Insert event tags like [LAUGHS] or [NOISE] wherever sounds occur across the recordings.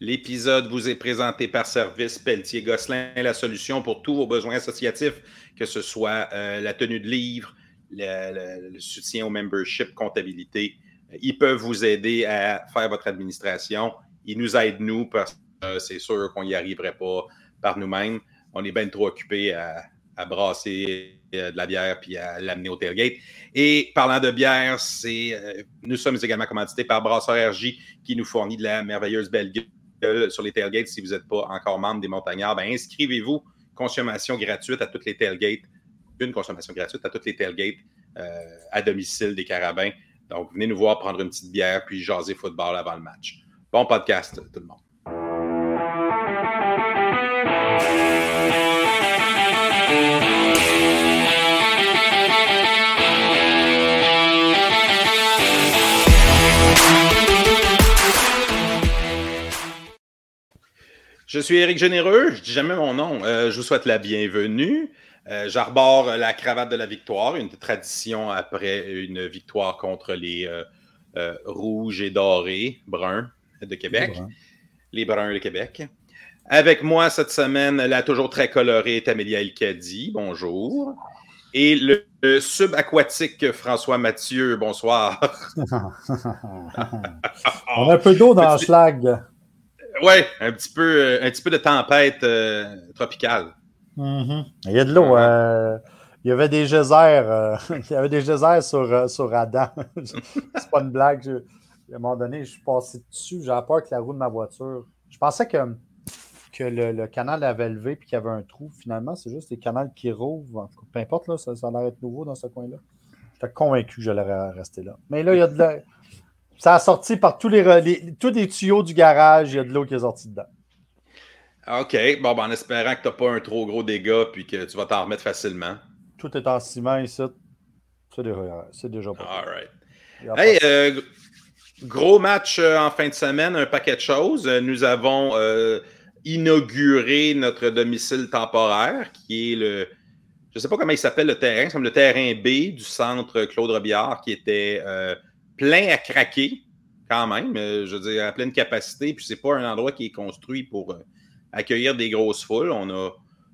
L'épisode vous est présenté par Service Pelletier Gosselin, la solution pour tous vos besoins associatifs, que ce soit euh, la tenue de livre, le, soutien au membership, comptabilité. Ils peuvent vous aider à faire votre administration. Ils nous aident, nous, parce que euh, c'est sûr qu'on n'y arriverait pas par nous-mêmes. On est bien trop occupés à, à brasser euh, de la bière puis à l'amener au tailgate. Et parlant de bière, euh, nous sommes également commandités par Brasseur RJ qui nous fournit de la merveilleuse belle sur les tailgates. Si vous n'êtes pas encore membre des Montagnards, ben inscrivez-vous. Consommation gratuite à toutes les tailgates. Une consommation gratuite à toutes les tailgates euh, à domicile des carabins. Donc, venez nous voir prendre une petite bière puis jaser football avant le match. Bon podcast, tout le monde. Je suis Éric Généreux, je dis jamais mon nom. Euh, je vous souhaite la bienvenue. Euh, J'arbore la cravate de la victoire, une tradition après une victoire contre les euh, rouges et dorés, bruns de Québec. Les bruns de Québec. Avec moi cette semaine, la toujours très colorée Tamélia Elkadi. Bonjour. Et le, le subaquatique François Mathieu. Bonsoir. [LAUGHS] [LAUGHS] On a un peu d'eau dans le schlag. Oui, un petit peu, euh, un petit peu de tempête euh, tropicale. Mm -hmm. Il y a de l'eau. Euh, il y avait des geysers, euh, [LAUGHS] il y avait des geysers sur, sur Adam. [LAUGHS] C'est pas une blague. Je, à un moment donné, je suis passé dessus. J'ai peur que la roue de ma voiture. Je pensais que, que le, le canal avait levé et qu'il y avait un trou. Finalement, c'est juste les canals qui rouvrent. Peu importe, là, ça, ça a l'air d'être nouveau dans ce coin-là. J'étais convaincu que j'allais rester là. Mais là, il y a de la. Ça a sorti par tous les, les, tous les tuyaux du garage, il y a de l'eau qui est sortie dedans. OK. Bon, ben, en espérant que tu n'as pas un trop gros dégât puis que tu vas t'en remettre facilement. Tout est en ciment ici. C'est déjà, déjà pas. All right. Hey, euh, gros match euh, en fin de semaine, un paquet de choses. Nous avons euh, inauguré notre domicile temporaire qui est le. Je ne sais pas comment il s'appelle le terrain, c'est comme le terrain B du centre Claude Robillard qui était euh, plein à craquer, quand même, euh, je veux dire, à pleine capacité. Puis c'est pas un endroit qui est construit pour euh, accueillir des grosses foules. On a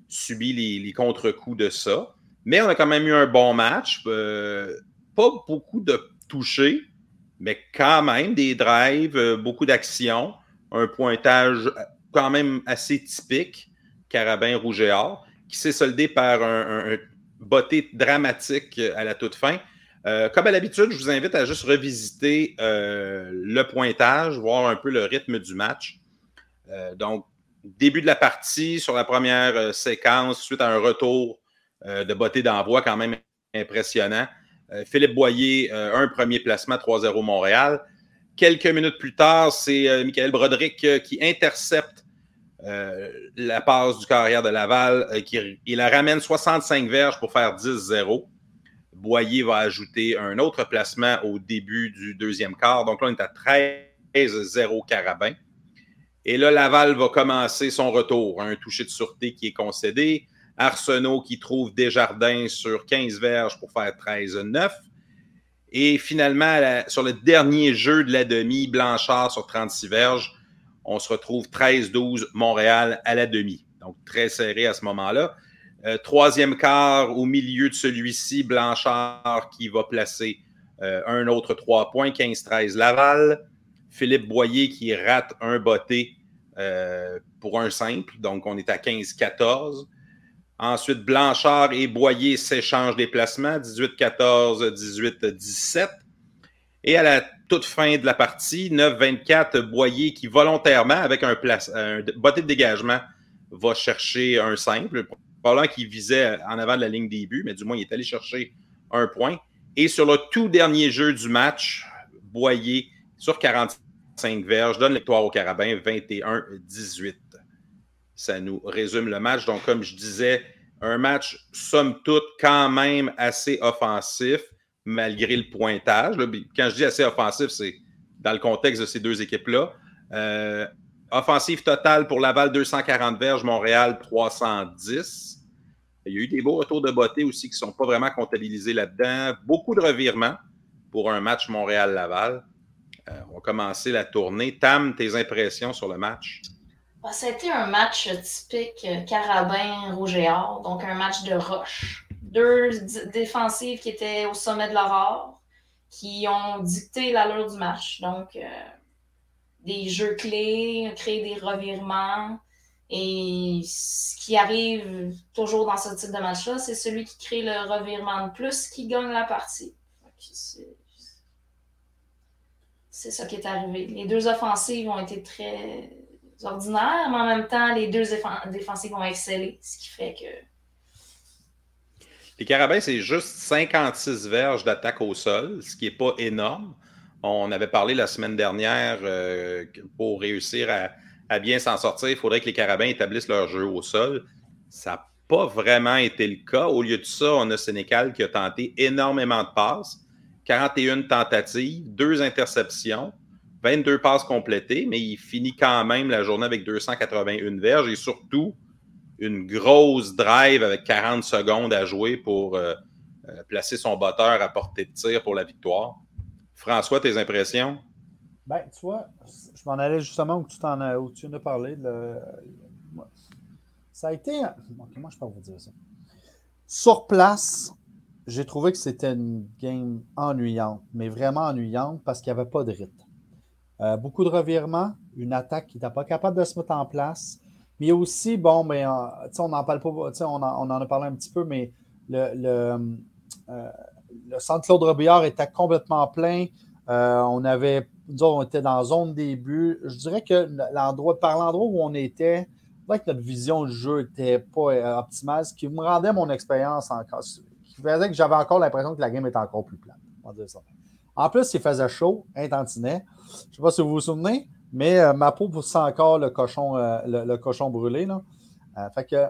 subi les, contre-coups de ça. Mais on a quand même eu un bon match. Euh, pas beaucoup de touchés, mais quand même des drives, beaucoup d'actions, un pointage quand même assez typique, Carabin Rouge et Or, qui s'est soldé par un, un, un botté dramatique à la toute fin. Euh, comme à l'habitude, je vous invite à juste revisiter euh, le pointage, voir un peu le rythme du match. Euh, donc, début de la partie, sur la première séquence, suite à un retour de beauté d'envoi quand même impressionnant. Philippe Boyer, un premier placement, 3-0 Montréal. Quelques minutes plus tard, c'est Michael Broderick qui intercepte la passe du carrière de Laval. qui, il la ramène 65 verges pour faire 10-0. Boyer va ajouter un autre placement au début du deuxième quart. Donc là, on est à 13-0 Carabin. Et là, Laval va commencer son retour. Un toucher de sûreté qui est concédé. Arsenault qui trouve Desjardins sur 15 verges pour faire 13-9. Et finalement, sur le dernier jeu de la demi, Blanchard sur 36 verges, on se retrouve 13-12 Montréal à la demi. Donc très serré à ce moment-là. Euh, troisième quart, au milieu de celui-ci, Blanchard qui va placer euh, un autre trois points, 15-13 Laval. Philippe Boyer qui rate un botté euh, pour un simple, donc on est à 15-14. Ensuite, Blanchard et Boyer s'échangent des placements, 18-14, 18-17. Et à la toute fin de la partie, 9-24, Boyer qui volontairement, avec un, place, un botté de dégagement, va chercher un simple probablement qu'il visait en avant de la ligne début, mais du moins, il est allé chercher un point. Et sur le tout dernier jeu du match, Boyer, sur 45 verges, donne victoire au Carabin 21-18. Ça nous résume le match. Donc, comme je disais, un match, somme toute, quand même assez offensif, malgré le pointage. Quand je dis assez offensif, c'est dans le contexte de ces deux équipes-là. Euh, offensive totale pour Laval, 240 verges, Montréal, 310. Il y a eu des beaux retours de beauté aussi qui ne sont pas vraiment comptabilisés là-dedans. Beaucoup de revirements pour un match Montréal-Laval. on va commencer la tournée. Tam, tes impressions sur le match? Bah, ça a été un match typique Carabin-Rouge donc un match de roche. Deux défensives qui étaient au sommet de leur art, qui ont dicté l'allure du match. Donc, euh, des jeux clés, créer des revirements. Et ce qui arrive toujours dans ce type de match-là, c'est celui qui crée le revirement de plus qui gagne la partie. C'est ça qui est arrivé. Les deux offensives ont été très ordinaires, mais en même temps, les deux défensives ont excellé, ce qui fait que. Les Carabins, c'est juste 56 verges d'attaque au sol, ce qui n'est pas énorme. On avait parlé la semaine dernière euh, pour réussir à, bien s'en sortir, il faudrait que les Carabins établissent leur jeu au sol. Ça n'a pas vraiment été le cas. Au lieu de ça, on a Sénécal qui a tenté énormément de passes, 41 tentatives, deux interceptions. 22 passes complétées, mais il finit quand même la journée avec 281 verges et surtout une grosse drive avec 40 secondes à jouer pour euh, euh, placer son botteur à portée de tir pour la victoire. François, tes impressions? Ben, tu vois, je m'en allais justement où tu, en as, où tu en as parlé. Ça a été. Comment je peux vous dire ça? Sur place, j'ai trouvé que c'était une game ennuyante, mais vraiment ennuyante parce qu'il n'y avait pas de rythme. Euh, beaucoup de revirements, une attaque qui n'était pas capable de se mettre en place. Mais aussi, bon, euh, on n'en parle pas, on on en a parlé un petit peu, mais le, le, euh, centre Claude Robillard était complètement plein. on avait, on était dans la zone début. Je dirais que l'endroit, par l'endroit où on était, que notre vision du jeu n'était pas optimale, ce qui me rendait mon expérience encore, qui faisait que j'avais encore l'impression que la game était encore plus plate. En plus, il faisait chaud, un. Je ne sais pas si vous vous souvenez, mais euh, ma peau pousse encore le cochon, euh, le, cochon brûlé. Là. Euh, fait que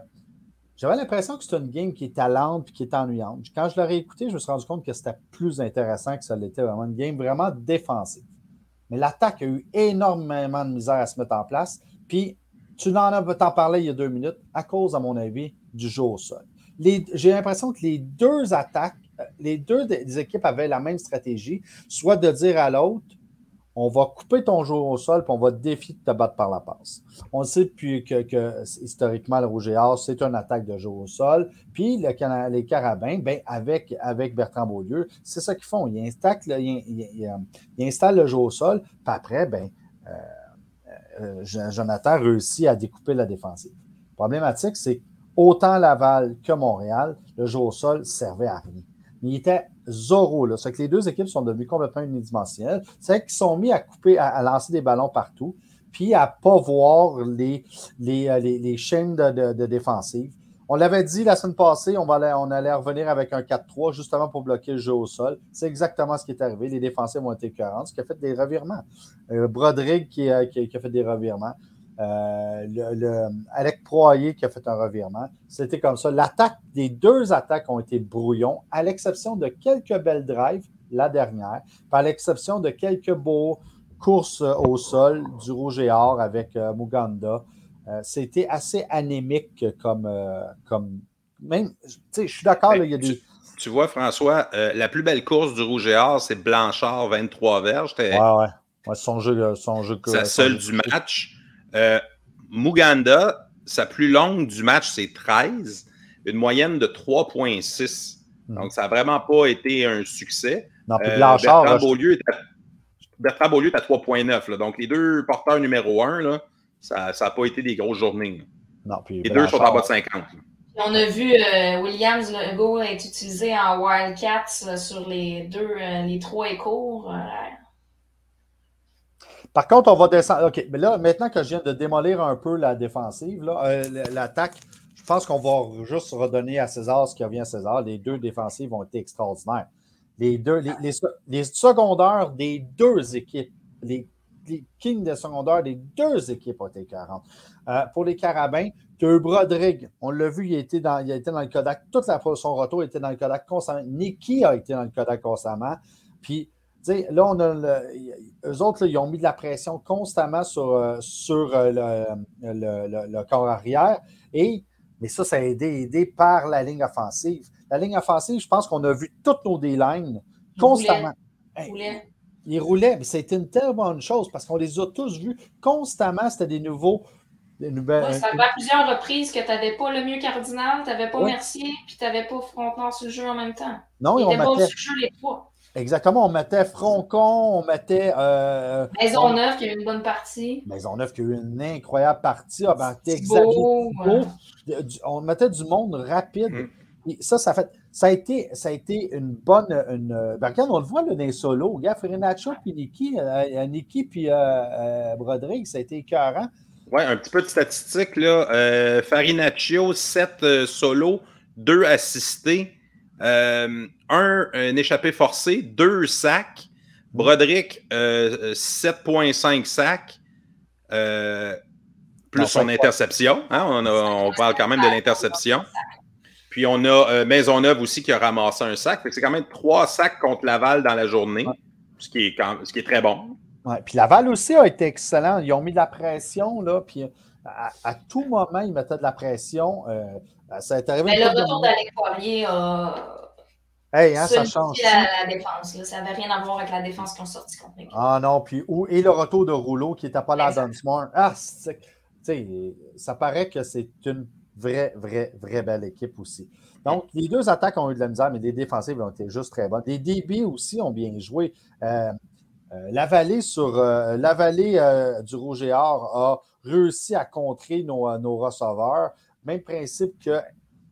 j'avais l'impression que c'était une game qui était lente et qui était ennuyante. Quand je l'aurais écouté, je me suis rendu compte que c'était plus intéressant que ça l'était vraiment une game vraiment défensive. Mais l'attaque a eu énormément de misère à se mettre en place. Puis, tu en as t'en parler il y a deux minutes, à cause, à mon avis, du jeu au sol. J'ai l'impression que les deux attaques, les deux des équipes avaient la même stratégie, soit de dire à l'autre, on va couper ton jeu au sol, puis on va te défier de te battre par la passe. On sait depuis que, historiquement, le Rouge et Or, c'est une attaque de jeu au sol. Puis les Carabins, ben, avec, avec Bertrand Beaulieu, c'est ça qu'ils font. Ils installent, le jeu au sol, puis après, ben, euh, euh, Jonathan réussit à découper la défensive. Problématique, c'est autant Laval que Montréal, le jeu au sol servait à rien il était Zorro. C'est que les deux équipes sont devenues complètement unidimensionnelles. C'est qu'ils sont mis à couper, à, lancer des ballons partout, puis à ne pas voir les, les, euh, les, chaînes de, de, défensive. On l'avait dit la semaine passée, on, on allait revenir avec un 4-3 justement pour bloquer le jeu au sol. C'est exactement ce qui est arrivé. Les défensifs ont été écœurants, ce qui a fait des revirements. Euh, Broderick qui, qui, a fait des revirements. Euh, le, Alec Proyer qui a fait un revirement. C'était comme ça. L'attaque, des deux attaques ont été brouillons, à l'exception de quelques belles drives, la dernière, à l'exception de quelques beaux courses au sol du rouge et or avec euh, Muganda. Euh, c'était assez anémique comme. comme même, je suis d'accord, il y a des. Tu vois, François, la plus belle course du rouge et or, c'est Blanchard, 23 verges. Ouais, ouais. ouais. son jeu. Son jeu Sa seule du match. Euh, Muganda, sa plus longue du match, c'est 13, une moyenne de 3,6. Hmm. Donc, ça n'a vraiment pas été un succès. Non, puis euh, Bertrand, Beaulieu est à, Bertrand Beaulieu est à 3,9. Donc, les deux porteurs numéro 1, là, ça n'a pas été des grosses journées. Non, puis les deux sont en bas de 50. On a vu euh, Williams Go être utilisé en Wildcats sur les deux, les trois échos. Par contre, on va descendre. OK, mais là, maintenant que je viens de démolir un peu la défensive, euh, l'attaque, je pense qu'on va juste redonner à César ce qui revient à César. Les deux défensives ont été extraordinaires. Les deux, les, secondaires des deux équipes, les, kings de secondaire des deux équipes ont été 40. Euh, pour les Carabins, tu as on l'a vu, il a, été dans, il a dans le Kodak, toute la, son retour était dans le Kodak constamment. Nicky a été dans le Kodak constamment. Puis là, on a eux autres, ils ont mis de la pression constamment sur, euh, sur euh, le, corps arrière. Et, mais ça, ça a été aidé par la ligne offensive. La ligne offensive, je pense qu'on a vu toutes nos D-lines constamment. ils roulaient, mais c'était une telle bonne chose parce qu'on les a tous vus constamment. C'était des nouveaux. Des nouvelles, ça fait à plusieurs reprises que tu n'avais pas le mieux Cardinal, tu n'avais pas Mercier, puis tu n'avais pas Frontenard sur le jeu en même temps. Non, ils on mettait... sur le jeu les trois. Exactement, on mettait Froncon, on mettait. Euh, Maisonneuve qui a eu une bonne partie. Maisonneuve qui a eu une incroyable partie. Ah, ben, beau, On mettait du monde rapide. Mm. Ça, ça, fait, ça, a été, ça a été une bonne. Une, ben, regarde, on le voit là, dans les solos. Regarde, Ferinacho puis Niki, euh, Niki puis euh, euh, Broderick, ça a été écœurant. Oui, un petit peu de statistiques. Là. Euh, Farinaccio, 7 solos, 2 assistés, un, un, échappé forcé, 2 sacs. Broderick, 7,5 sacs. plus son interception. Hein? On, on, parle quand même de l'interception. Puis on a euh, Maisonneuve aussi qui a ramassé un sac. C'est quand même trois sacs contre Laval dans la journée, ce, qui est ce qui est très bon. Ouais. Puis Laval aussi a été excellent. Ils ont mis de la pression, là, puis à, tout moment, ils mettaient de la pression. Euh, ça est arrivé. Mais le retour d'Alec Poirier a. Hey, hein, ça change. La, défense. Ça n'avait rien à voir avec la défense qui ont sorti contre l'équipe. Ah non, puis et le retour de Rouleau qui n'était pas là dans Smart. Ah, ça paraît que c'est une vraie, vraie, vraie belle équipe aussi. Donc, les deux attaques ont eu de la misère, mais les défensives ont été juste très bonnes. Les DB aussi ont bien joué. Euh, la vallée sur euh, la vallée du Rouge et Or a réussi à contrer nos, nos receveurs. Même principe que.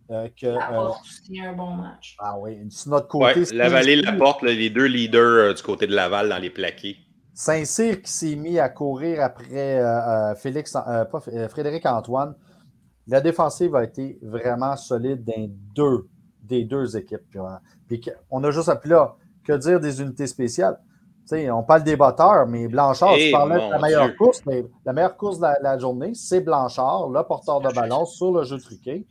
que un bon match. Ah oui, sur notre côté. la vallée la porte, les deux leaders du côté de Laval dans les plaqués. Saint-Cyr qui s'est mis à courir après Félix, pas, Frédéric Antoine la défensive a été vraiment solide dans deux, des deux équipes. Puis, on a juste appelé là, que dire des unités spéciales? On parle des batteurs, mais Blanchard, tu parlais de la meilleure course, mais la meilleure course de la, journée, c'est Blanchard, le porteur de ballon sur le jeu truqué.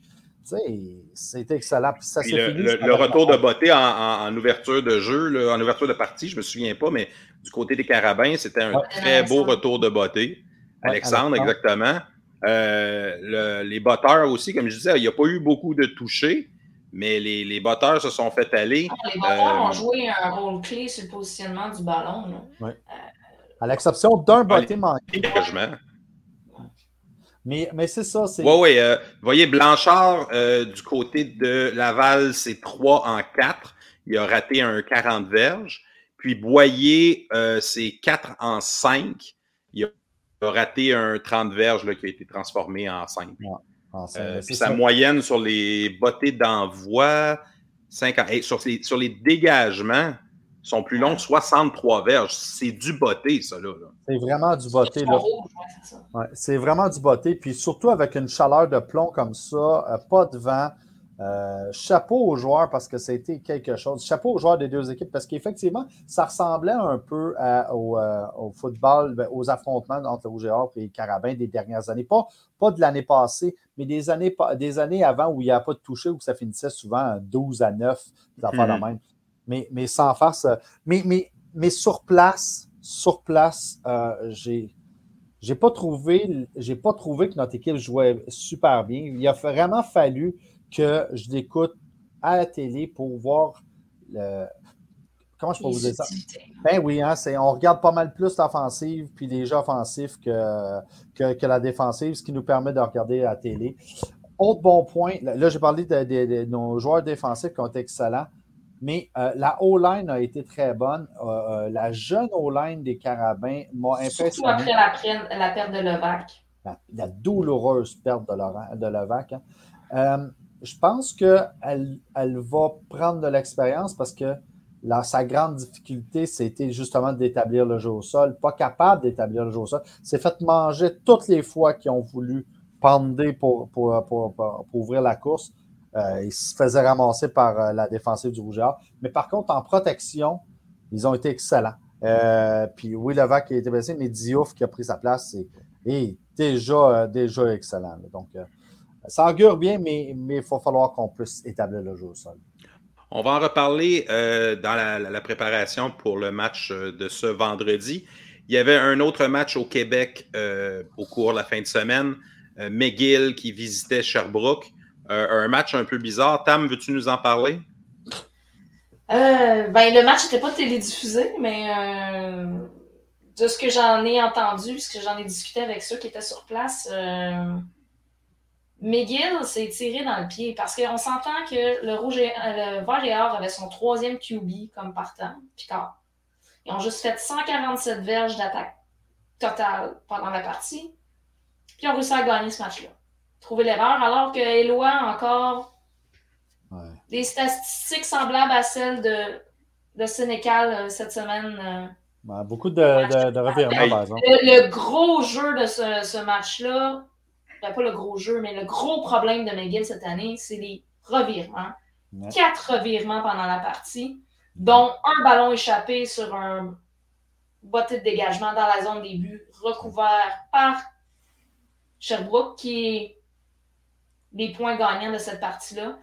C'est excellent. Puis ça le, le, retour de beauté en, ouverture de jeu, en ouverture de partie, je ne me souviens pas, mais du côté des Carabins, c'était un très beau retour de beauté. Alexandre, exactement. Euh, les batteurs aussi, comme je disais, il n'y a pas eu beaucoup de touchés, mais les, les batteurs se sont fait aller. Ah, les batteurs ont euh, joué un rôle clé sur le positionnement du ballon. Euh, à l'exception d'un botté manqué. Mais, mais c'est ça. Oui, oui. vous voyez, Blanchard, du côté de Laval, c'est 3 en 4. Il a raté un 40 verges. Puis Boyer, c'est 4 en 5. Il a raté un 30 verges là, qui a été transformé en 5. Euh, puis sa moyenne sur les bottées d'envoi, sur, les, sur les dégagements, sont plus longs, 63 verges. C'est du botté, ça. Là, C'est vraiment du botté. c'est vraiment du botté. Puis surtout avec une chaleur de plomb comme ça, euh, pas de vent. Euh, chapeau aux joueurs parce que c'était quelque chose. Chapeau aux joueurs des deux équipes parce qu'effectivement, ça ressemblait un peu euh, au, football, ben, aux affrontements entre le Rouge et les Carabins des dernières années. Pas, pas de l'année passée, mais des années, des années avant où il n'y a pas de toucher, où ça finissait souvent 12 à 9, mhm. même. Mais, mais sans farce. Mais, mais, mais sur place, sur place, euh, j'ai. J'ai pas trouvé, j'ai pas trouvé que notre équipe jouait super bien. Il a vraiment fallu que je l'écoute à la télé pour voir le. Comment je peux vous dire ça? Ben oui, hein, on regarde pas mal plus l'offensive puis les jeux offensifs que, que, la défensive, ce qui nous permet de regarder à la télé. Autre bon point, là, j'ai parlé de, nos joueurs défensifs qui ont été excellents, mais euh, la O-line a été très bonne. Euh, euh, la jeune O-line des Carabins m'a impressionné. Surtout après la, perte de Levac. La, douloureuse perte de, Levac. Hein je pense qu'elle elle va prendre de l'expérience parce que sa grande difficulté, c'était justement d'établir le jeu au sol. Pas capable d'établir le jeu au sol. C'est fait manger toutes les fois qu'ils ont voulu pender pour, pour, ouvrir la course. Euh, ils se faisaient ramasser par euh, la défensive du Rougeur. Mais par contre, en protection, ils ont été excellents. Euh, puis oui, Levac qui a été blessé, mais Diouf qui a pris sa place, c'est déjà, déjà excellent. Donc, ça augure bien, mais il va falloir qu'on puisse établir le jeu au sol. On va en reparler euh, dans la, préparation pour le match euh, de ce vendredi. Il y avait un autre match au Québec euh, au cours de la fin de semaine. McGill qui visitait Sherbrooke. un match un peu bizarre. Tam, veux-tu nous en parler? Euh, ben, le match n'était pas télédiffusé, mais euh, de ce que j'en ai entendu, ce que j'en ai discuté avec ceux qui étaient sur place, euh, McGill s'est tiré dans le pied parce qu'on s'entend que le, rouge et, euh, le vert et or avait son troisième QB comme partant, Picard. Ils ont juste fait 147 verges d'attaque totale pendant la partie. Puis ils ont réussi à gagner ce match-là. Trouver l'erreur, alors que Eloi a encore Ouais. des statistiques semblables à celles de, de Sénécal euh, cette semaine. euh. Ben, beaucoup de, de, de revirements, Hey. par exemple. Le, le gros jeu de ce, ce match-là, pas le gros jeu, mais le gros problème de McGill cette année, c'est les revirements. Ouais. Quatre revirements pendant la partie, dont un ballon échappé sur un botté de dégagement dans la zone des buts, recouvert par Sherbrooke, qui est les points gagnants de cette partie-là.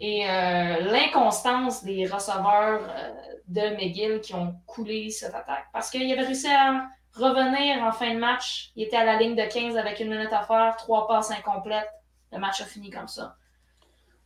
Et euh, l'inconstance des receveurs euh, de McGill qui ont coulé cette attaque. Parce qu'il avait réussi à revenir en fin de match. Il était à la ligne de 15 avec une minute à faire, trois passes incomplètes. Le match a fini comme ça.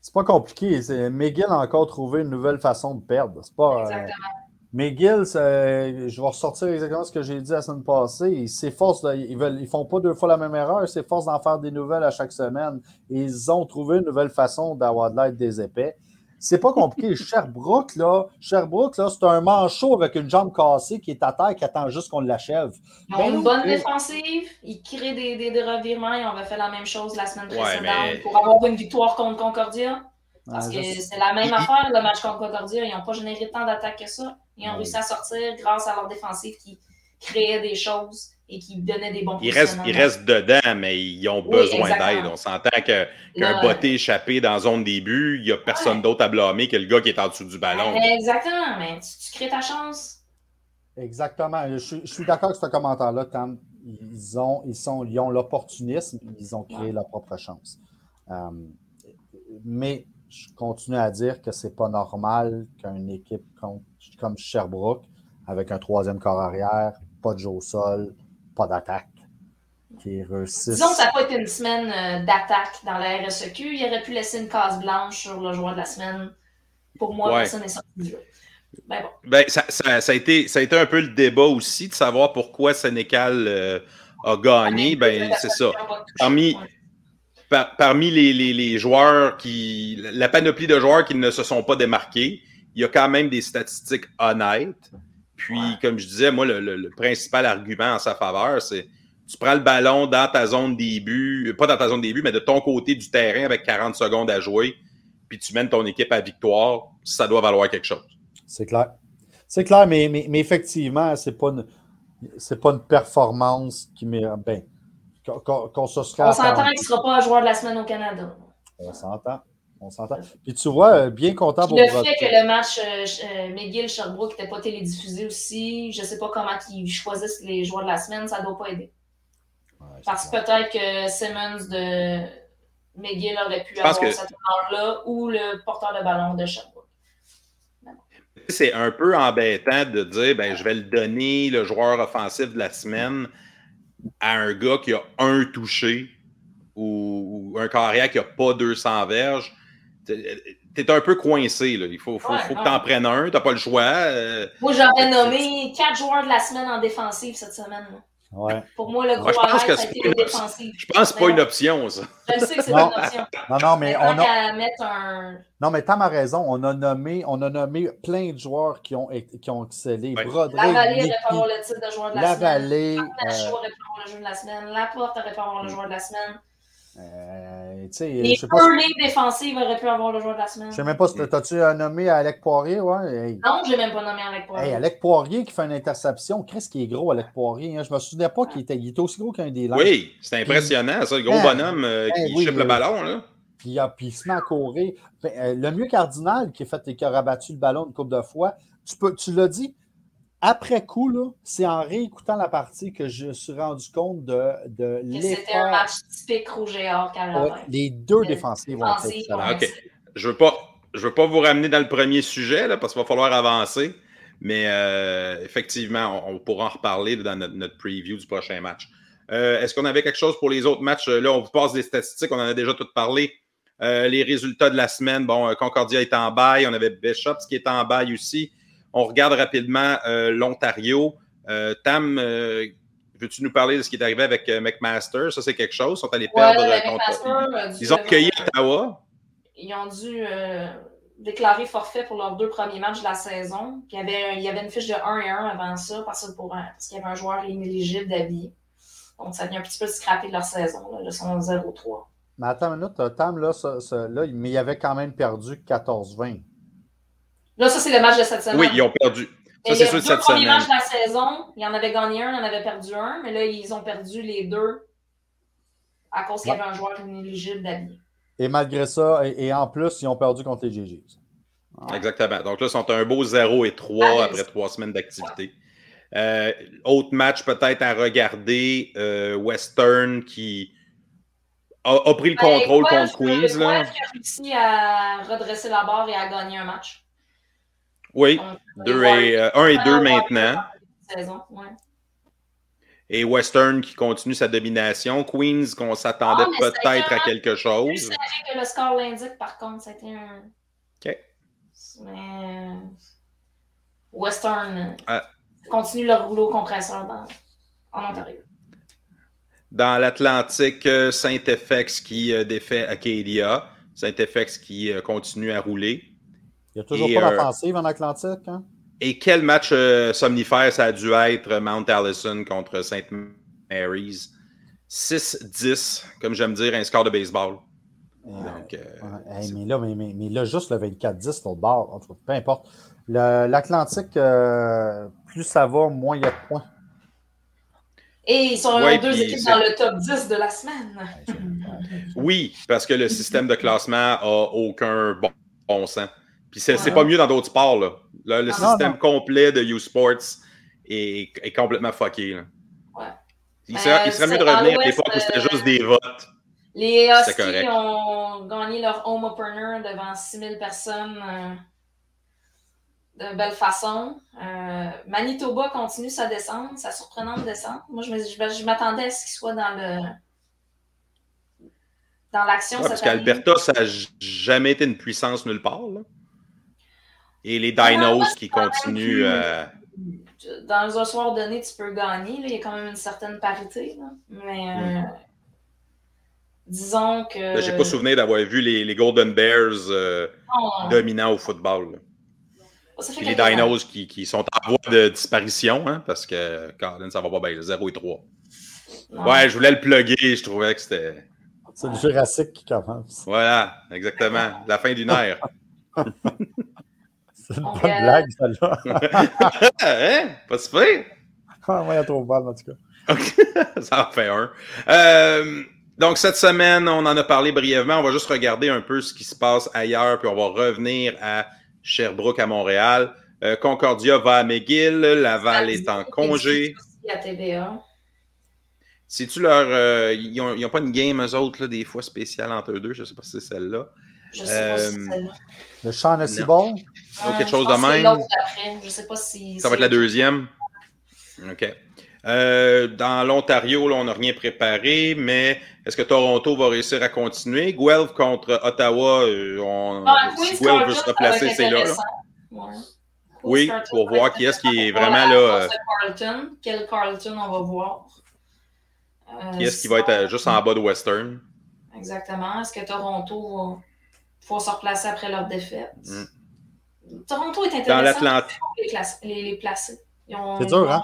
C'est pas compliqué. McGill a encore trouvé une nouvelle façon de perdre. C'est pas. euh, Exactement. McGill, c'est- je vais ressortir exactement ce que j'ai dit la semaine passée. Ils s'efforcent, de- ils veulent, ils font pas deux fois la même erreur, ils s'efforcent d'en faire des nouvelles à chaque semaine. Ils ont trouvé une nouvelle façon d'avoir de l'aide des épais. C'est pas compliqué. [LAUGHS] Sherbrooke, là, Sherbrooke, là, c'est un manchot avec une jambe cassée qui est à terre, qui attend juste qu'on l'achève. Ils ont Ben une oui, bonne défensive. Ils créent des, des, des revirements. Ils avaient fait la même chose la semaine Ouais, précédente mais- pour avoir une victoire contre Concordia. Parce que c'est la même affaire, le match contre Concordia. Ils n'ont pas généré tant d'attaques que ça. Ils ont Ouais. réussi à sortir grâce à leur défensive qui créait des choses et qui donnait des bons Ils restent, ils restent dedans, mais ils ont Oui, besoin d'aide. On s'entend que- qu'un Là, botté échappé dans la zone début, il n'y a personne Ouais. d'autre à blâmer que le gars qui est en dessous du ballon. Exactement, mais tu, tu crées ta chance. Exactement. Je, suis- je suis d'accord avec ce commentaire-là, Tam. Ils ont, ils sont, ils ont l'opportunisme, ils ont créé Ouais. leur propre chance. Euh, mais je continue à dire que c'est pas normal qu'une équipe comme, comme Sherbrooke, avec un troisième corps arrière, pas de jeu au sol, pas d'attaque, qui réussissent. Disons que ça n'a pas été une semaine euh, d'attaque dans la RSEQ. Il aurait pu laisser une case blanche sur le joueur de la semaine. Pour moi, Ouais. personne n'est sorti du jeu. Ben bon. Ben, ça, ça- ça a été, ça a été un peu le débat aussi de savoir pourquoi Sénécal euh, a gagné. Ben, c'est ça. Parmi- Par- parmi les, les- les joueurs qui. La panoplie de joueurs qui ne se sont pas démarqués, il y a quand même des statistiques honnêtes. Puis, Ouais. comme je disais, moi, le, le- le principal argument en sa faveur, c'est tu prends le ballon dans ta zone début, pas dans ta zone début, mais de ton côté du terrain avec 40 secondes à jouer, puis tu mènes ton équipe à victoire, ça doit valoir quelque chose. C'est clair. C'est clair, mais, mais, mais effectivement, c'est pas une, c'est pas une performance qui met. Ben, qu'on- se On s'entend qu'il ne sera pas un joueur de la semaine au Canada. On s'entend. On s'entend. Puis tu vois, euh, bien content pour le votre- fait que le match euh, euh, McGill-Sherbrooke n'était pas télédiffusé aussi, je ne sais pas comment ils choisissent les joueurs de la semaine, ça ne doit pas aider. Ouais, Parce que peut-être que Simmons de McGill aurait pu avoir que- cette honneur-là ou le porteur de ballon de Sherbrooke. C'est un peu embêtant de dire ben, je vais le donner, le joueur offensif de la semaine, à un gars qui a un touché ou, ou un carrière qui n'a pas 200 verges. T'es un peu coincé. Là. Il faut, faut, Ouais, faut que ouais. tu en prennes un, tu n'as pas le choix. euh, Moi, j'aurais nommé quatre joueurs de la semaine en défensive cette semaine. là. Ouais. Pour moi, le gros Moi, je pense arrêt, que ça a été pas le une défensif. je pense que c'est pas une option, ça. Je sais que c'est Non. pas une option. Non, non, mais Mais on a. un. Non, mais Tam a raison. On a nommé, on a nommé plein de joueurs qui ont, qui ont excellé. Ouais. Broderick, La Vallée aurait pu avoir le titre de joueur de la, La semaine. Vallée. Nacho euh, aurait pu avoir le jeu de la semaine. Laporte aurait pu avoir le joueur de la semaine. Euh, Les je sais pas. si- early défensives auraient pu avoir le joueur de la semaine. Je sais même pas si t'as-tu euh, nommé Alec Poirier, ouais? Hey. Non, je l'ai même pas nommé avec toi. Hey, Alec Poirier qui fait une interception. Qu'est-ce qui est gros, Alec Poirier? hein? Je me souvenais pas qu'il était, il était aussi gros qu'un des. Oui, c'est impressionnant, ça, le gros Ah, bonhomme euh, qui eh oui, oui. le ballon. Là. Puis, ah, puis il se met à courir. Ben, euh, le mieux Cardinal qui a, fait, qui a rabattu le ballon une couple de fois, tu, peux, tu l'as dit, après coup, là, c'est en réécoutant la partie que je me suis rendu compte de, de C'était un match typique rouge et or, Ouais, les deux défensives ont Ok. excelle. Je veux pas, je veux pas vous ramener dans le premier sujet là, parce qu'il va falloir avancer, mais euh, effectivement, on, on pourra en reparler dans notre, notre preview du prochain match. Euh, Est-ce qu'on avait quelque chose pour les autres matchs? Là, on vous passe des statistiques, on en a déjà tout parlé les résultats de la semaine, bon, Concordia est en bail, on avait Bishops qui est en bail aussi. On regarde rapidement l'Ontario. Tam, veux-tu nous parler de ce qui est arrivé avec McMaster? Ça, c'est quelque chose. Ils sont allés perdre contre. Ils ont accueilli Ottawa. Ils ont dû déclaré forfait pour leurs deux premiers matchs de la saison. Puis il y avait, il y avait une fiche de 1 et 1 avant ça, parce, pour parce qu'il y avait un joueur inéligible d'habiller. Donc, ça vient un petit peu scraper de leur saison. Là, sont 0-3. Mais attends une minute, Tam, là, là, mais il avait quand même perdu 14-20. Là, ça, c'est le match de cette semaine. Oui, ils ont perdu. Ça, c'est sûr de cette semaine. Les matchs de la saison, il y en avait gagné un, il en avait perdu un, mais là, ils ont perdu les deux à cause qu'il y avait un joueur inéligible d'habiller. Et malgré ça, et, en plus, ils ont perdu contre les GGs. Exactement. Donc là, ils sont un beau 0 et 3 après trois semaines d'activité. Euh, autre match peut-être à regarder, euh, Western qui a, pris le ben, contrôle contre Queens. Là. qui a réussi à redresser la barre et à gagner un match? Oui, 1 et 2 euh, maintenant. Et Western qui continue sa domination. Queens, qu'on s'attendait ah, peut-être à quelque chose. Je savais que le score l'indique, par contre. C'était un. OK. Mais. Western ah. continue le rouleau compresseur dans... en Ontario. Dans l'Atlantique, euh, Saint-FX qui euh, défait Acadia. Saint-FX qui euh, continue à rouler. Il n'y a toujours pas d'offensive en Atlantique. Hein? Et quel match euh, somnifère ça a dû être Mount Allison contre St. Mary's? 6-10, comme j'aime dire, un score de baseball. Donc, euh, mais, là, mais, là, juste le 24-10, l'autre bord, peu importe. L'Atlantique, euh, plus ça va, moins il y a de points. Et ils sont ouais, deux équipes dans le top 10 de la semaine. oui, parce que le système de classement n'a aucun bon, bon sens. Puis c'est pas mieux dans d'autres sports. Là. le système complet de U-Sports est, est, complètement fucké. Là. Ouais. Il, serait, il serait mieux de revenir à l'époque où c'était juste des votes. Les Huskies ont gagné leur home opener devant 6000 personnes euh, de belle façon. Euh, Manitoba continue sa descente, sa surprenante descente. Moi, je m'attendais à ce qu'il soit dans le dans l'action. Ouais, parce qu'Alberta, ça n'a jamais été une puissance nulle part. Là. Et les dinos qui continuent. Euh, dans un soir donné, tu peux gagner. Il y a quand même une certaine parité. Mais euh, disons que. J'ai pas souvenir d'avoir vu les, Golden Bears euh, dominants au football. les dinos qui, qui, sont en voie de disparition, hein, parce que Colin, ça va pas bien, 0 et 3. Ouais, je voulais le plugger, je trouvais que c'était. C'est le Jurassique qui commence. Voilà, exactement. La fin d'une ère. [LAUGHS] C'est une bonne blague, celle-là. [LAUGHS] hein? Pas super? [LAUGHS] Ah, moi, il y a trop de en tout cas. [LAUGHS] Ça en fait un. Euh, donc, cette semaine, on en a parlé brièvement. On va juste regarder un peu ce qui se passe ailleurs, puis on va revenir à Sherbrooke, à Montréal. Euh, Concordia va à McGill. Laval est en congé. À TVA. C'est-tu leur. Euh, ils n'ont pas une game, eux autres, là, des fois spéciale entre eux deux? Je ne sais pas si c'est celle-là. Je sais pas si c'est celle-là. Le Shaughnessy Bowl? Ou quelque chose de même? Je sais pas si. Ça va être la deuxième. OK. Euh, dans l'Ontario, on n'a rien préparé, mais est-ce que Toronto va réussir à continuer? Guelph contre Ottawa, euh, on, ah, si Guelph veut se replacer, c'est là. Oui, pour voir qui est-ce qui est vraiment là. Euh, Carlton. Quel Carlton on va voir? qui est-ce qui va être juste en bas de Western? Exactement. Est-ce que Toronto va faut se replacer après leur défaite? Mm. Toronto est intéressant. Dans l'Atlantique. Les, les, placer. C'est dur, hein?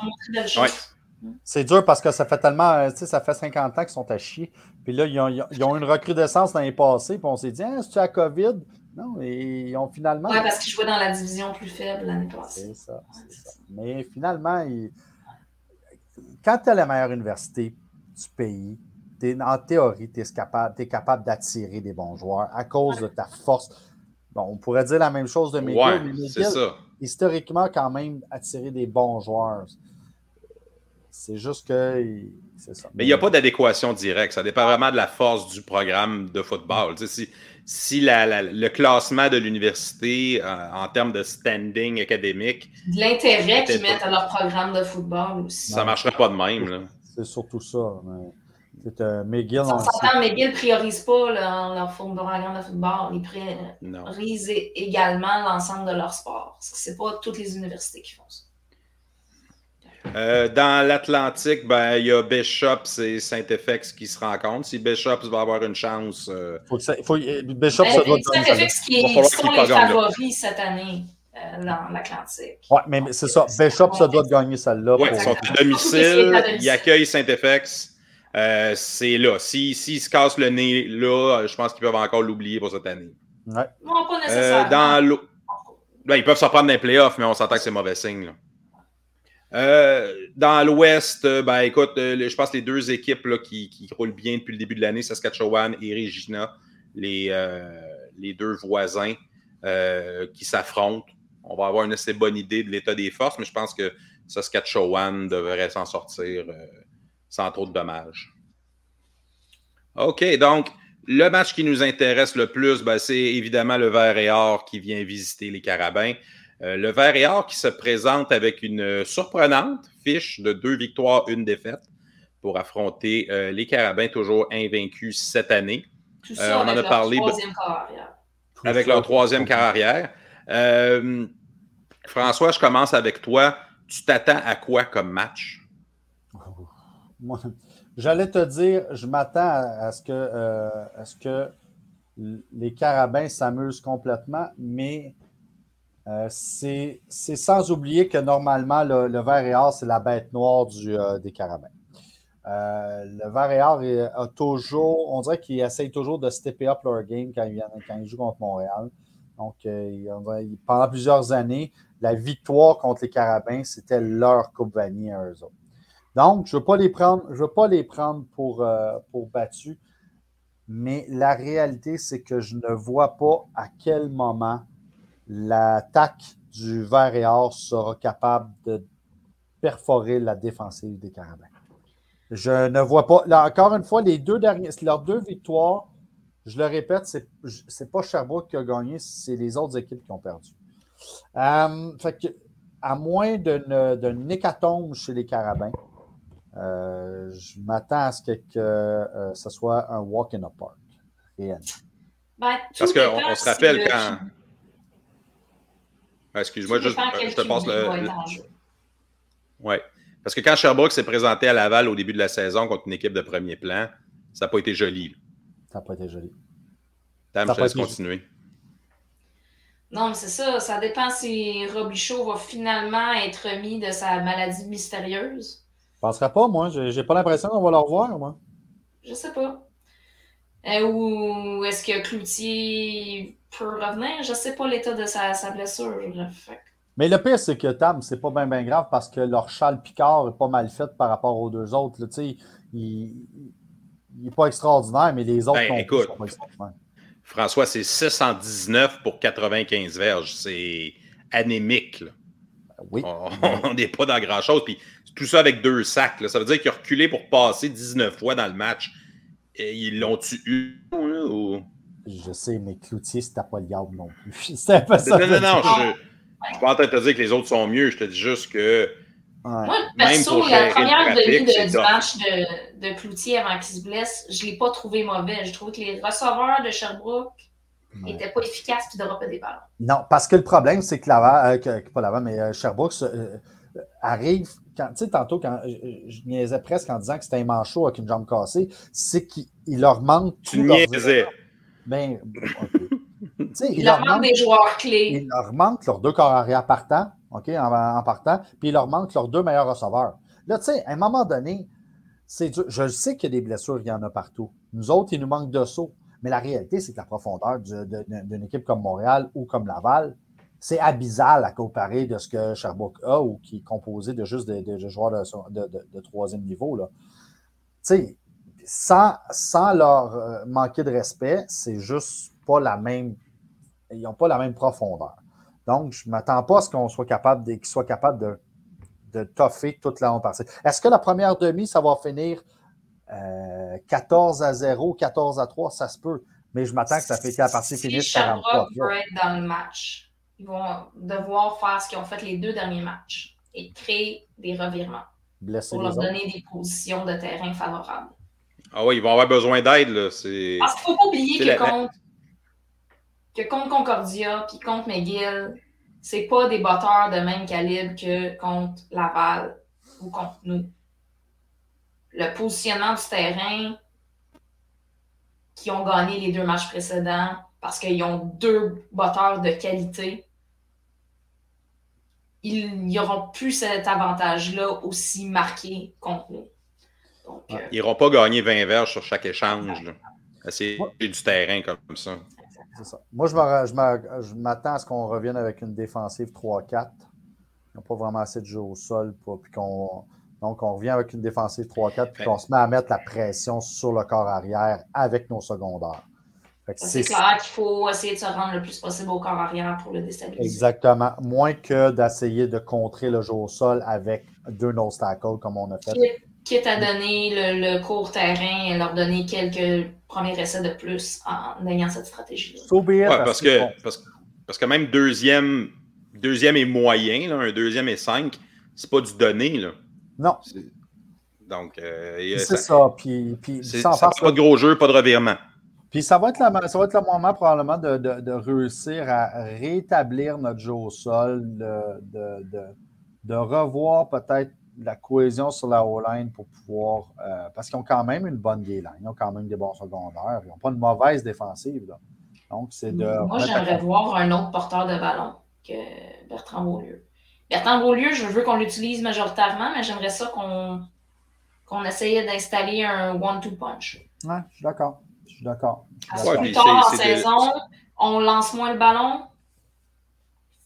Mm. C'est dur parce que ça fait tellement, euh, tu sais, ça fait 50 ans qu'ils sont à chier. Puis là, ils ont, ils ont une recrudescence dans les passés. Puis on s'est dit, ah, c'est-tu à COVID? Non, et ils ont finalement. Oui, parce qu'ils jouaient dans la division plus faible l'année passée. C'est ça, ça, Mais finalement, quand tu as la meilleure université du pays, en théorie, tu es capable, capable d'attirer des bons joueurs à cause de ta force. Bon, on pourrait dire la même chose de McGill, mais McGill, historiquement, quand même, attirer des bons joueurs. C'est juste que. Ça. Mais il n'y a pas d'adéquation directe. Ça dépend vraiment de la force du programme de football. si, si le classement de l'université euh, en termes de standing académique. De l'intérêt qu'ils mettent à leur programme de football aussi. Ça ne marcherait pas de même. C'est surtout ça. Mais... C'est un McGill. On s'entend, McGill ne priorise pas leur, leur programme de football. Ils priorisent également l'ensemble de leur sport. Ce n'est pas toutes les universités qui font ça. Euh, dans l'Atlantique, ben, il y a Bishop et Saint-FX qui se rencontrent. Si Bishop va avoir une chance. Euh... Faut que ça, faut, Bishop, ben, ça doit Saint-FX qui sont les favoris cette année euh, dans l'Atlantique. Oui, mais c'est ça. Bishop, ça doit gagner celle-là. Oui, ils sont à domicile. Ils accueillent Saint-FX. Euh, c'est là. S'ils si, se cassent le nez là, je pense qu'ils peuvent encore l'oublier pour cette année. Ouais. Non, pas nécessairement. dans ben, ils peuvent s'en prendre dans les playoffs, mais on s'entend que c'est mauvais signe. Là. Euh, dans l'Ouest, euh, ben, écoute, euh, je pense que les deux équipes là, qui, qui, roulent bien depuis le début de l'année, Saskatchewan et Regina, les, les deux voisins qui s'affrontent. On va avoir une assez bonne idée de l'état des forces, mais je pense que Saskatchewan devrait s'en sortir sans trop de dommages. OK, donc le match qui nous intéresse le plus, ben, c'est évidemment le Vert et Or qui vient visiter les Carabins. Euh, le vert et or qui se présente avec une surprenante fiche de deux victoires, une défaite pour affronter euh, les Carabins, toujours invaincus cette année. Euh, on en a parlé. Avec leur troisième carrière. François, je commence avec toi. Tu t'attends à quoi comme match? J'allais te dire, je m'attends à, ce que, à ce que les Carabins s'amusent complètement, mais euh, c'est sans oublier que normalement, le, le vert et or, c'est la bête noire euh, des carabins. Euh, le vert et or a toujours, on dirait qu'il essaye toujours de stepper up leur game quand il, quand il joue contre Montréal. Donc, pendant plusieurs années, la victoire contre les carabins, c'était leur Coupe Vanille à eux autres. Donc, je ne veux pas les prendre, pour, pour battus, mais la réalité, c'est que je ne vois pas à quel moment l'attaque du vert et or sera capable de perforer la défensive des Carabins. Je ne vois pas. Encore une fois, les deux derniers, leurs deux victoires, je le répète, c'est, n'est pas Sherbrooke qui a gagné, c'est les autres équipes qui ont perdu. Euh, à moins d'un hécatombe chez les Carabins, euh, je m'attends à ce que, euh, ce soit un walk in the park. Ben, Parce qu'on se rappelle quand. Ah, excuse-moi, je, te passe le. Oui. Parce que quand Sherbrooke s'est présenté à Laval au début de la saison contre une équipe de premier plan, ça n'a pas été joli. Ça n'a pas été joli. Tam, je te laisse continuer. Non, mais c'est ça. Ça dépend si Robichaud va finalement être remis de sa maladie mystérieuse. Je ne penserais pas, moi. J'ai pas l'impression qu'on va le revoir, moi. Je sais pas. Euh, ou est-ce que Cloutier peut revenir? Je ne sais pas l'état de sa, blessure. Mais le pire, c'est que Tam, c'est pas bien grave parce que leur châle Picard est pas mal fait par rapport aux deux autres. il n'est pas extraordinaire, mais les autres ben, écoute, sont pas extraordinaires. François, c'est 619 pour 95 verges. C'est anémique. Oui. On n'est pas dans grand-chose. Puis tout ça avec deux sacs. Ça veut dire qu'il a reculé pour passer 19 fois dans le match. Et ils l'ont-tu eu? Ou... Je sais, mais Cloutier, c'était pas le diable non plus. [LAUGHS] C'était pas ça. Non, non, non, je ne suis pas en train de te dire que les autres sont mieux. Je te dis juste que. Moi, perso, la première demi de, du match de, de Cloutier avant qu'il se blesse, je ne l'ai pas trouvé mauvais. Je trouve que les receveurs de Sherbrooke n'étaient pas efficaces et droppaient des balles. Non, parce que le problème, c'est que Laval, euh, pas Laval, mais euh, Sherbrooke euh, arrive tu sais, tantôt, quand je, niaisais presque en disant que c'était un manchot avec une jambe cassée, c'est qu'il leur manque. Tu niaisais. Ben, [LAUGHS] il, leur manque des joueurs clés. Il leur manque leurs deux corps arrière partants, OK, en, partant, puis il leur manque leurs deux meilleurs receveurs. Là, tu sais, à un moment donné, c'est je sais qu'il y a des blessures, il y en a partout. Nous autres, il nous manque de sauts. Mais la réalité, c'est que la profondeur d'une équipe comme Montréal ou comme Laval, c'est abyssal à comparer de ce que Sherbrooke a ou qui est composé de juste des joueurs de, troisième niveau. Sans, sans, leur euh, manquer de respect, c'est juste pas la même. Ils n'ont pas la même profondeur. Donc, je ne m'attends pas à ce qu'on soit capable qu'ils soient capables de, de toffer toute la partie. Est-ce que la première demi, ça va finir 14 euh, à 0, 14 à 3? Ça se peut. Mais je m'attends que ça fait que la partie si finisse 43 dans le match ils vont devoir faire ce qu'ils ont fait les deux derniers matchs et créer des revirements pour leur donner des positions de terrain favorables. Ah oui, ils vont avoir besoin d'aide. Parce qu'il ne faut pas oublier que, contre, que contre Concordia puis contre McGill, c'est pas des batteurs de même calibre que contre Laval ou contre nous. Le positionnement du terrain qui ont gagné les deux matchs précédents parce qu'ils ont deux batteurs de qualité, ils n'auront plus cet avantage-là aussi marqué contre nous. Euh, ils n'iront pas gagner 20 verges sur chaque échange. C'est du terrain comme ça. Moi, je m'attends à ce qu'on revienne avec une défensive 3-4. Ils n'ont pas vraiment assez de jeu au sol. puis donc, on revient avec une défensive 3-4 puis qu'on se met à mettre la pression sur le corps arrière avec nos secondaires. C'est clair qu'il faut essayer de se rendre le plus possible au corps arrière pour le déstabiliser. Exactement. Moins que d'essayer de contrer le jeu au sol avec deux no tackles comme on a fait. Quitte à donner le, court terrain et leur donner quelques premiers essais de plus en ayant cette stratégie-là. Ouais, parce, que, parce, que même deuxième, deuxième et moyen, un deuxième et cinq, c'est pas du donné. Là. Non. Donc, euh, c'est ça. Puis, puis ça pas de gros jeu, pas de revirement. Puis ça va, être ça va être le moment probablement de, de, réussir à rétablir notre jeu au sol, de, de revoir peut-être la cohésion sur la O-line pour pouvoir. Euh, parce qu'ils ont quand même une bonne D-line, ils ont quand même des bons secondaires, ils n'ont pas une mauvaise défensive. Donc, c'est de. Moi, j'aimerais voir un autre porteur de ballon que Bertrand Beaulieu. Bertrand Beaulieu, je veux qu'on l'utilise majoritairement, mais j'aimerais ça qu'on qu'on essayait d'installer un one-two punch. Ouais, je suis d'accord. Je suis d'accord. plus tard en saison, on lance moins le ballon.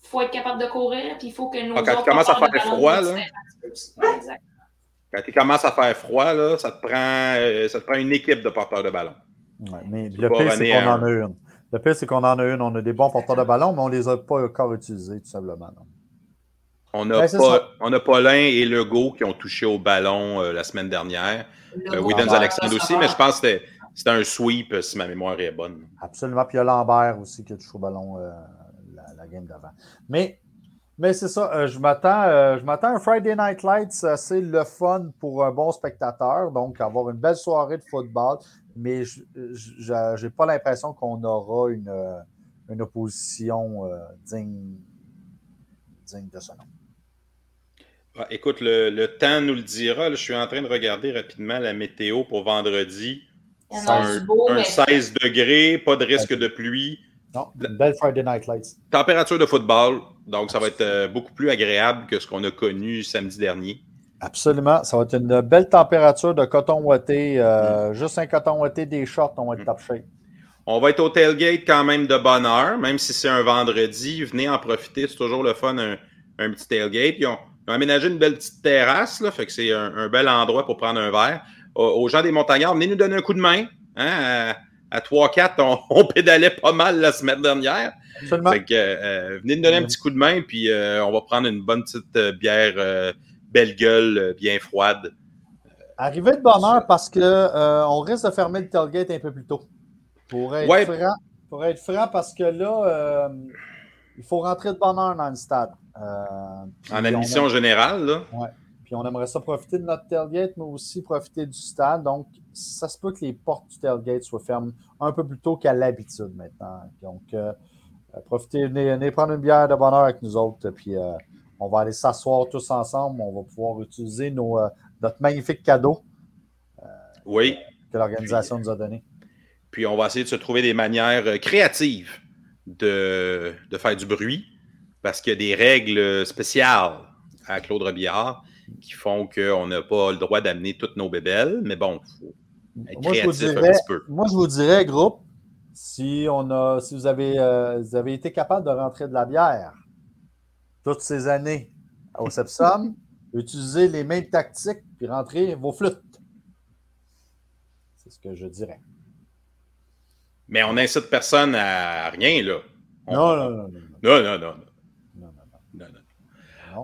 Il faut être capable de courir, puis il faut que nous. Ah, quand tu commences à faire froid, là. Quand tu commences à faire froid, là, ça, te prend, euh, ça te prend une équipe de porteurs de ballon. Ouais, mais le pire, c'est qu'on en a une. Le pire, c'est qu'on en a une. On a des bons porteurs de ballon, mais on ne les a pas encore utilisés, tout simplement. On a, pas, on a Paulin et Legault qui ont touché au ballon euh, la semaine dernière. Euh, Widens Alexandre aussi, mais je pense que c'était un sweep, si ma mémoire est bonne. Absolument. Puis il y a Lambert aussi qui a touché au ballon la, la, game d'avant. Mais mais c'est ça, euh, je m'attends euh, je m'attends à un Friday Night Lights assez le fun pour un bon spectateur, donc avoir une belle soirée de football, mais je n'ai pas l'impression qu'on aura une, euh, une opposition digne, digne de ce nom. Ah, écoute, le, temps nous le dira. je suis en train de regarder rapidement la météo pour vendredi. Un, un 16 degrés, pas de risque de pluie. Non, une belle Friday Night Lights. Température de football, donc ça va être euh, beaucoup plus agréable que ce qu'on a connu samedi dernier. Absolument. Ça va être une belle température de coton ouaté. Euh, mm. Juste un coton ouaté, des shorts, on va être mm. top shape. On va être au tailgate quand même de bonne heure, même si c'est un vendredi. Venez en profiter, c'est toujours le fun, un, petit tailgate. Ils ont, aménagé une belle petite terrasse, là, fait que c'est un, bel endroit pour prendre un verre. Aux, gens des montagnards, venez nous donner un coup de main. Hein, à 3-4, [LAUGHS] on, pédalait pas mal la semaine dernière. Fait que, euh, venez nous donner un petit coup de main, puis euh, on va prendre une bonne petite euh, bière belle gueule, bien froide. Arrivez de bonne heure parce qu'on risque de fermer le tailgate un peu plus tôt. Pour être, franc, pour être franc, parce que là, il faut rentrer de bonne heure dans le stade. En admission générale, là? Oui. Puis on aimerait ça profiter de notre tailgate, mais aussi profiter du stade. Donc, ça se peut que les portes du tailgate soient fermées un peu plus tôt qu'à l'habitude maintenant. Donc, euh, euh, profitez, venez, prendre une bière de bonheur avec nous autres. Puis, euh, on va aller s'asseoir tous ensemble. On va pouvoir utiliser nos, notre magnifique cadeau oui. que l'organisation nous a donné. Puis, on va essayer de se trouver des manières créatives de, de faire du bruit parce qu'il y a des règles spéciales à Claude Robillard qui font qu'on n'a pas le droit d'amener toutes nos bébelles. Mais bon, il faut être moi, créatif un petit peu. Moi, je vous dirais, groupe, si, on a, si vous, avez, euh, vous avez été capable de rentrer de la bière toutes ces années au [LAUGHS] Sepsum, utilisez les mêmes tactiques puis rentrez vos flûtes. C'est ce que je dirais. Mais on n'incite personne à rien, là. non, non, non, non. Non, non, non.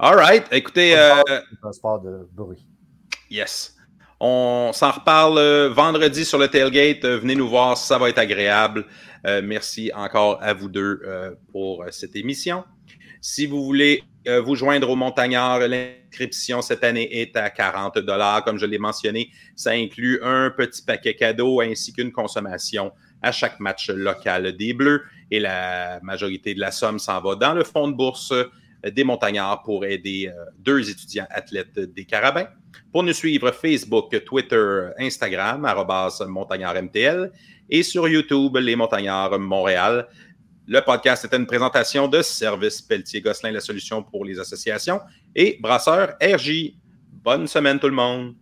All right. Écoutez. Euh, de bruit. Yes. On s'en reparle euh, vendredi sur le tailgate. Euh, venez nous voir, ça va être agréable. merci encore à vous deux pour cette émission. Si vous voulez vous joindre aux montagnards. L'inscription cette année est à 40 Comme je l'ai mentionné, ça inclut un petit paquet cadeau ainsi qu'une consommation à chaque match local des Bleus. Et la majorité de la somme s'en va dans le fonds de bourse des montagnards pour aider euh, deux étudiants athlètes des Carabins. Pour nous suivre, Facebook, Twitter, Instagram, montagnardmtl et sur YouTube, les montagnards Montréal. Le podcast était une présentation de Service Pelletier-Gosselin, la solution pour les associations, et Brasseur RJ. Bonne semaine tout le monde.